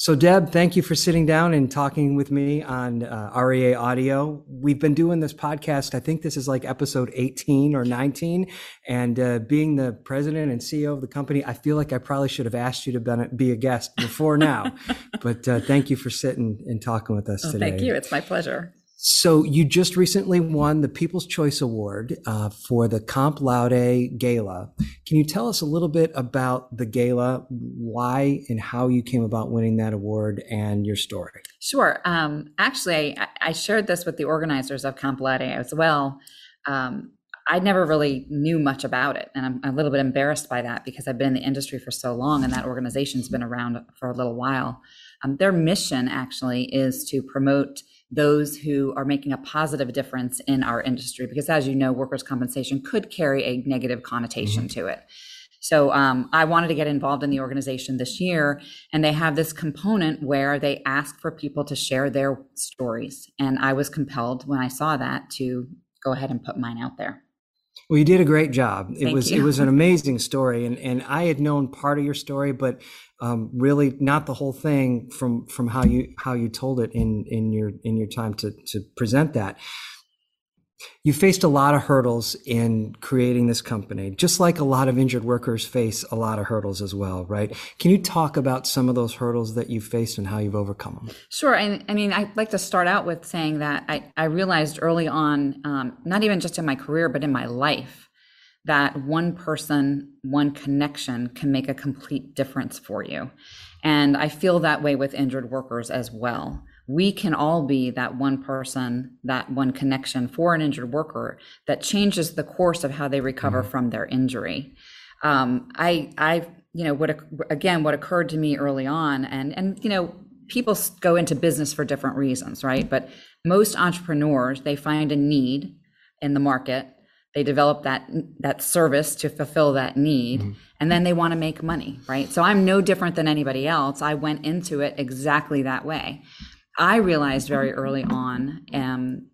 So, Deb, thank you for sitting down and talking with me on uh, REA Audio. We've been doing this podcast. I think this is like episode 18 or 19. And uh, being the president and CEO of the company, I feel like I probably should have asked you to be a guest before now. but uh, thank you for sitting and talking with us oh, today. Thank you. It's my pleasure. So you just recently won the People's Choice Award uh, for the Comp Laude Gala. Can you tell us a little bit about the gala, why and how you came about winning that award, and your story? Sure. Um, actually, I, I, shared this with the organizers of Comp Laude as well. Um, I never really knew much about it, and I'm a little bit embarrassed by that because I've been in the industry for so long, and that organization's been around for a little while. Um, their mission actually is to promote those who are making a positive difference in our industry because as you know workers compensation could carry a negative connotation mm-hmm. to it so um, i wanted to get involved in the organization this year and they have this component where they ask for people to share their stories and i was compelled when i saw that to go ahead and put mine out there well, you did a great job. It Thank was you. it was an amazing story, and and I had known part of your story, but um, really not the whole thing from from how you how you told it in in your in your time to to present that. You faced a lot of hurdles in creating this company, just like a lot of injured workers face a lot of hurdles as well, right? Can you talk about some of those hurdles that you faced and how you've overcome them? Sure. I, I mean, I'd like to start out with saying that I, I realized early on, um, not even just in my career, but in my life, that one person, one connection can make a complete difference for you. And I feel that way with injured workers as well. We can all be that one person, that one connection for an injured worker that changes the course of how they recover mm-hmm. from their injury. Um, I, I, you know, what again, what occurred to me early on, and and you know, people go into business for different reasons, right? But most entrepreneurs, they find a need in the market they develop that that service to fulfill that need mm-hmm. and then they want to make money right so i'm no different than anybody else i went into it exactly that way i realized very early on um,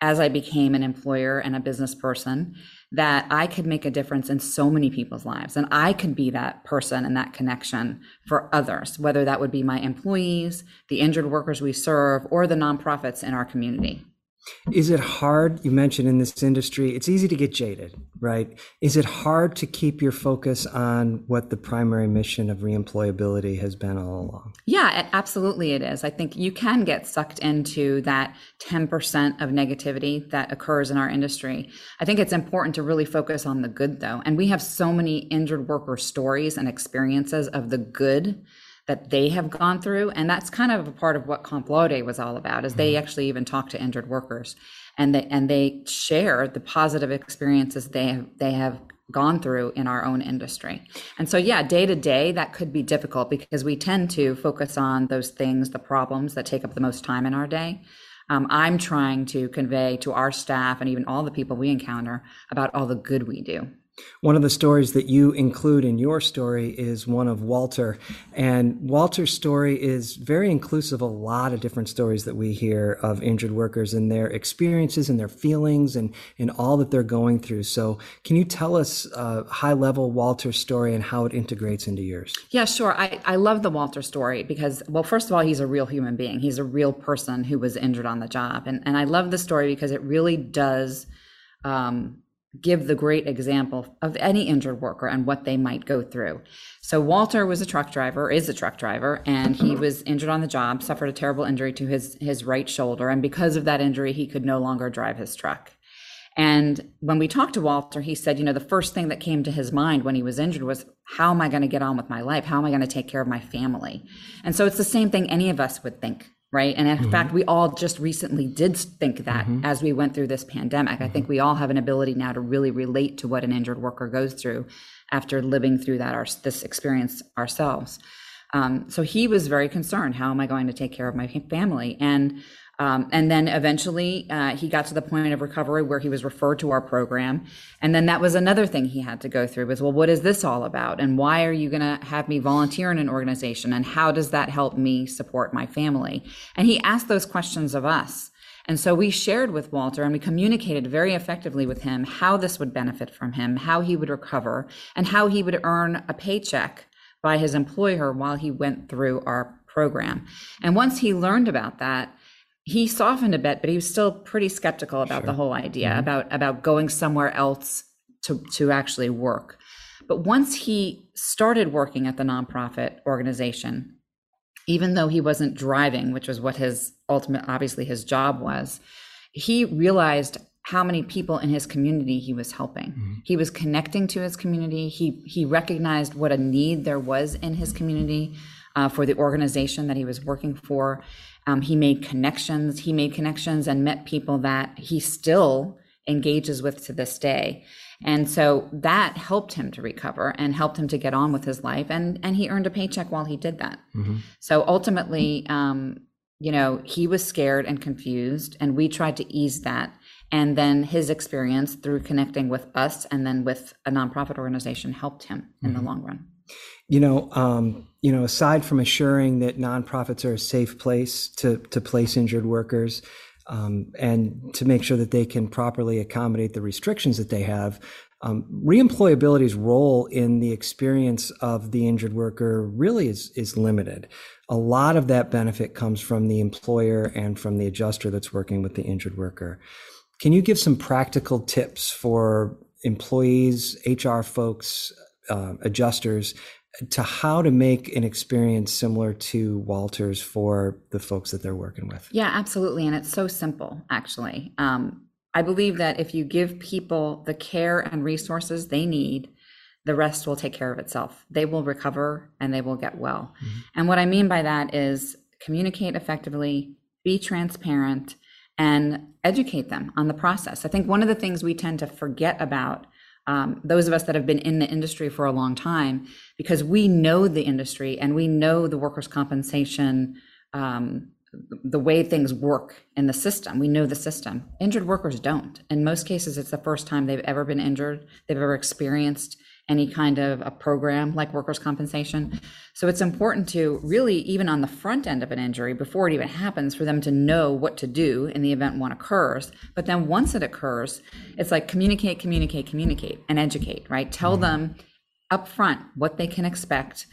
as i became an employer and a business person that i could make a difference in so many people's lives and i could be that person and that connection for others whether that would be my employees the injured workers we serve or the nonprofits in our community is it hard? You mentioned in this industry, it's easy to get jaded, right? Is it hard to keep your focus on what the primary mission of reemployability has been all along? Yeah, absolutely it is. I think you can get sucked into that 10% of negativity that occurs in our industry. I think it's important to really focus on the good, though. And we have so many injured worker stories and experiences of the good that they have gone through and that's kind of a part of what comp laude was all about is they mm-hmm. actually even talk to injured workers and they and they share the positive experiences they have they have gone through in our own industry. And so yeah day to day that could be difficult because we tend to focus on those things the problems that take up the most time in our day. Um, i'm trying to convey to our staff and even all the people we encounter about all the good we do one of the stories that you include in your story is one of Walter. And Walter's story is very inclusive a lot of different stories that we hear of injured workers and their experiences and their feelings and, and all that they're going through. So, can you tell us uh, high level Walter's story and how it integrates into yours? Yeah, sure. I, I love the Walter story because, well, first of all, he's a real human being, he's a real person who was injured on the job. And, and I love the story because it really does. Um, give the great example of any injured worker and what they might go through. So Walter was a truck driver, is a truck driver, and he was injured on the job, suffered a terrible injury to his his right shoulder, and because of that injury, he could no longer drive his truck. And when we talked to Walter, he said, you know, the first thing that came to his mind when he was injured was, how am I going to get on with my life? How am I going to take care of my family? And so it's the same thing any of us would think right? And in mm-hmm. fact, we all just recently did think that mm-hmm. as we went through this pandemic. Mm-hmm. I think mm-hmm. we all have an ability now to really relate to what an injured worker goes through after living through that our, this experience ourselves. Um, so he was very concerned. How am I going to take care of my family? And um, and then eventually uh, he got to the point of recovery where he was referred to our program. And then that was another thing he had to go through was, well, what is this all about? And why are you going to have me volunteer in an organization? And how does that help me support my family? And he asked those questions of us. And so we shared with Walter and we communicated very effectively with him how this would benefit from him, how he would recover, and how he would earn a paycheck by his employer while he went through our program. And once he learned about that, he softened a bit, but he was still pretty skeptical about the whole idea about about going somewhere else to to actually work. But once he started working at the nonprofit organization, even though he wasn't driving, which was what his ultimate, obviously his job was, he realized how many people in his community he was helping. He was connecting to his community. He he recognized what a need there was in his community uh, for the organization that he was working for. Um, he made connections. He made connections and met people that he still engages with to this day. And so that helped him to recover and helped him to get on with his life. And, and he earned a paycheck while he did that. So ultimately, um, you know, he was scared and confused, and we tried to ease that. And then his experience through connecting with us and then with a nonprofit organization helped him in the long run. You know, um, you know, aside from assuring that nonprofits are a safe place to to place injured workers, um, and to make sure that they can properly accommodate the restrictions that they have, um, reemployability's role in the experience of the injured worker really is is limited. A lot of that benefit comes from the employer and from the adjuster that's working with the injured worker. Can you give some practical tips for employees, HR folks, uh, adjusters to how to make an experience similar to Walter's for the folks that they're working with? Yeah, absolutely. And it's so simple, actually. Um, I believe that if you give people the care and resources they need, the rest will take care of itself. They will recover and they will get well. And what I mean by that is communicate effectively, be transparent, and educate them on the process. I think one of the things we tend to forget about, um, those of us that have been in the industry for a long time, because we know the industry and we know the workers' compensation. Um, the way things work in the system. We know the system. Injured workers don't. In most cases, it's the first time they've ever been injured, they've ever experienced any kind of a program like workers' compensation. So it's important to really, even on the front end of an injury, before it even happens, for them to know what to do in the event one occurs. But then once it occurs, it's like communicate, communicate, communicate, and educate, right? Tell mm-hmm. them up front what they can expect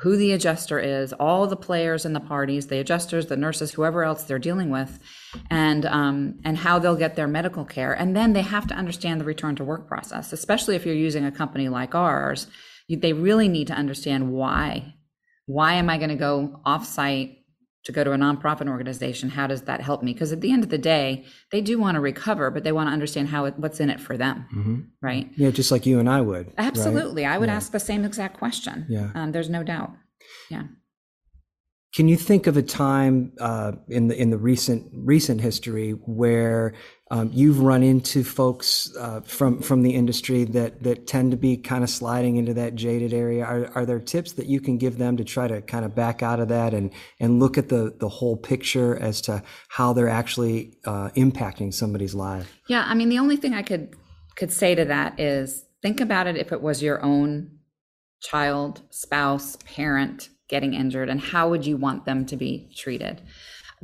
who the adjuster is, all the players and the parties, the adjusters, the nurses, whoever else they're dealing with, and um, and how they'll get their medical care. And then they have to understand the return to work process, especially if you're using a company like ours. They really need to understand why. Why am I going to go offsite to go to a nonprofit organization? How does that help me? Because at the end of the day, they do want to recover, but they want to understand how it, what's in it for them, right? Yeah, just like you and I would. right? Absolutely. I would ask the same exact question. Yeah. Um, there's no doubt. Yeah. Can you think of a time uh, in the in the recent recent history where um, you've run into folks uh, from from the industry that that tend to be kind of sliding into that jaded area? Are, are there tips that you can give them to try to kind of back out of that and and look at the the whole picture as to how they're actually uh, impacting somebody's life? Yeah. I mean, the only thing I could could say to that is think about it if it was your own child, spouse, parent getting injured, and how would you want them to be treated?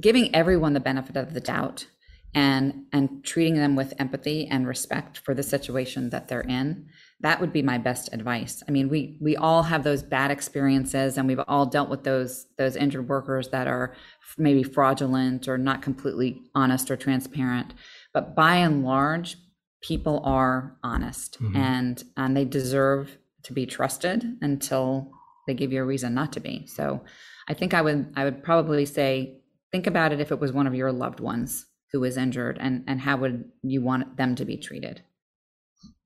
Giving everyone the benefit of the doubt and and treating them with empathy and respect for the situation that they're in that would be my best advice. I mean we we all have those bad experiences and we've all dealt with those those injured workers that are maybe fraudulent or not completely honest or transparent. But by and large people are honest mm-hmm. and and they deserve to be trusted until they give you a reason not to be. So i think i would i would probably say think about it if it was one of your loved ones who was injured and and how would you want them to be treated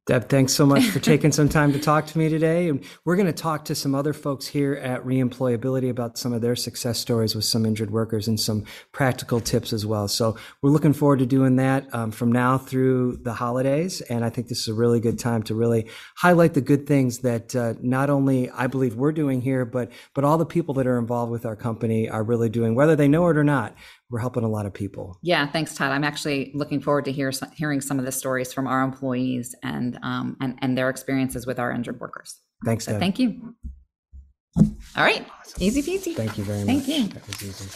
Deb, thanks so much for taking some time to talk to me today. And we're going to talk to some other folks here at Reemployability about some of their success stories with some injured workers and some practical tips as well. So we're looking forward to doing that um, from now through the holidays. And I think this is a really good time to really highlight the good things that uh, not only I believe we're doing here, but but all the people that are involved with our company are really doing, whether they know it or not. We're helping a lot of people. yeah thanks todd i'm actually looking forward to hear hearing some of the stories from our employees and um and and their experiences with our injured workers Thanks, Deb. thank you all right easy peasy Thank you very Thank much. Thank you. That was easy.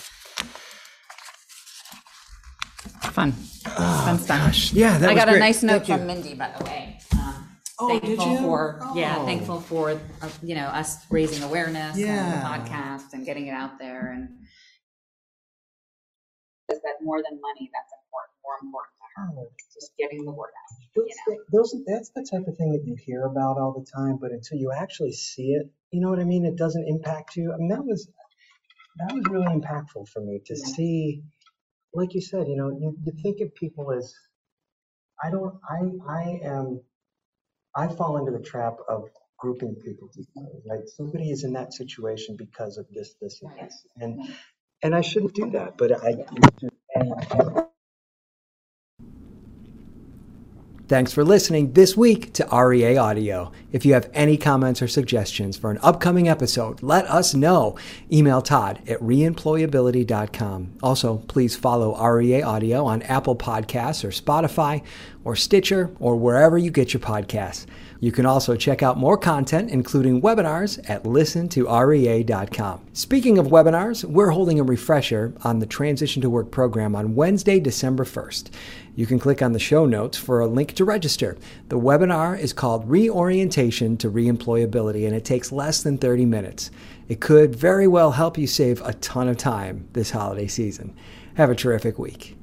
fun fun stuff Yeah, that I was got a great. nice note Thank you. from Mindy, by the way. Um, Oh, did you? for yeah, Oh. thankful for uh, you know us raising awareness Yeah. and the podcast and getting it out there and is that more than money that's important more important to her oh. just getting the word out Those, you know? those, that's the type of thing that you hear about all the time, but until you actually see it, you know what I mean? It doesn't impact you. I mean, that was that was really impactful for me to Yeah. see, like you said, you know, you, you think of people as I don't I I am I fall into the trap of grouping people together, right? Somebody is in that situation because of this, this, and this. and and I shouldn't do that, but I and Thanks for listening this week to REA Audio. If you have any comments or suggestions for an upcoming episode, let us know. Email Todd at reemployability.com. Also, please follow REA Audio on Apple Podcasts or Spotify or Stitcher or wherever you get your podcasts. You can also check out more content, including webinars, at listentorea.com. Speaking of webinars, we're holding a refresher on the Transition to Work program on Wednesday, December 1st. You can click on the show notes for a link to register. The webinar is called Reorientation to Reemployability, and it takes less than 30 minutes. It could very well help you save a ton of time this holiday season. Have a terrific week.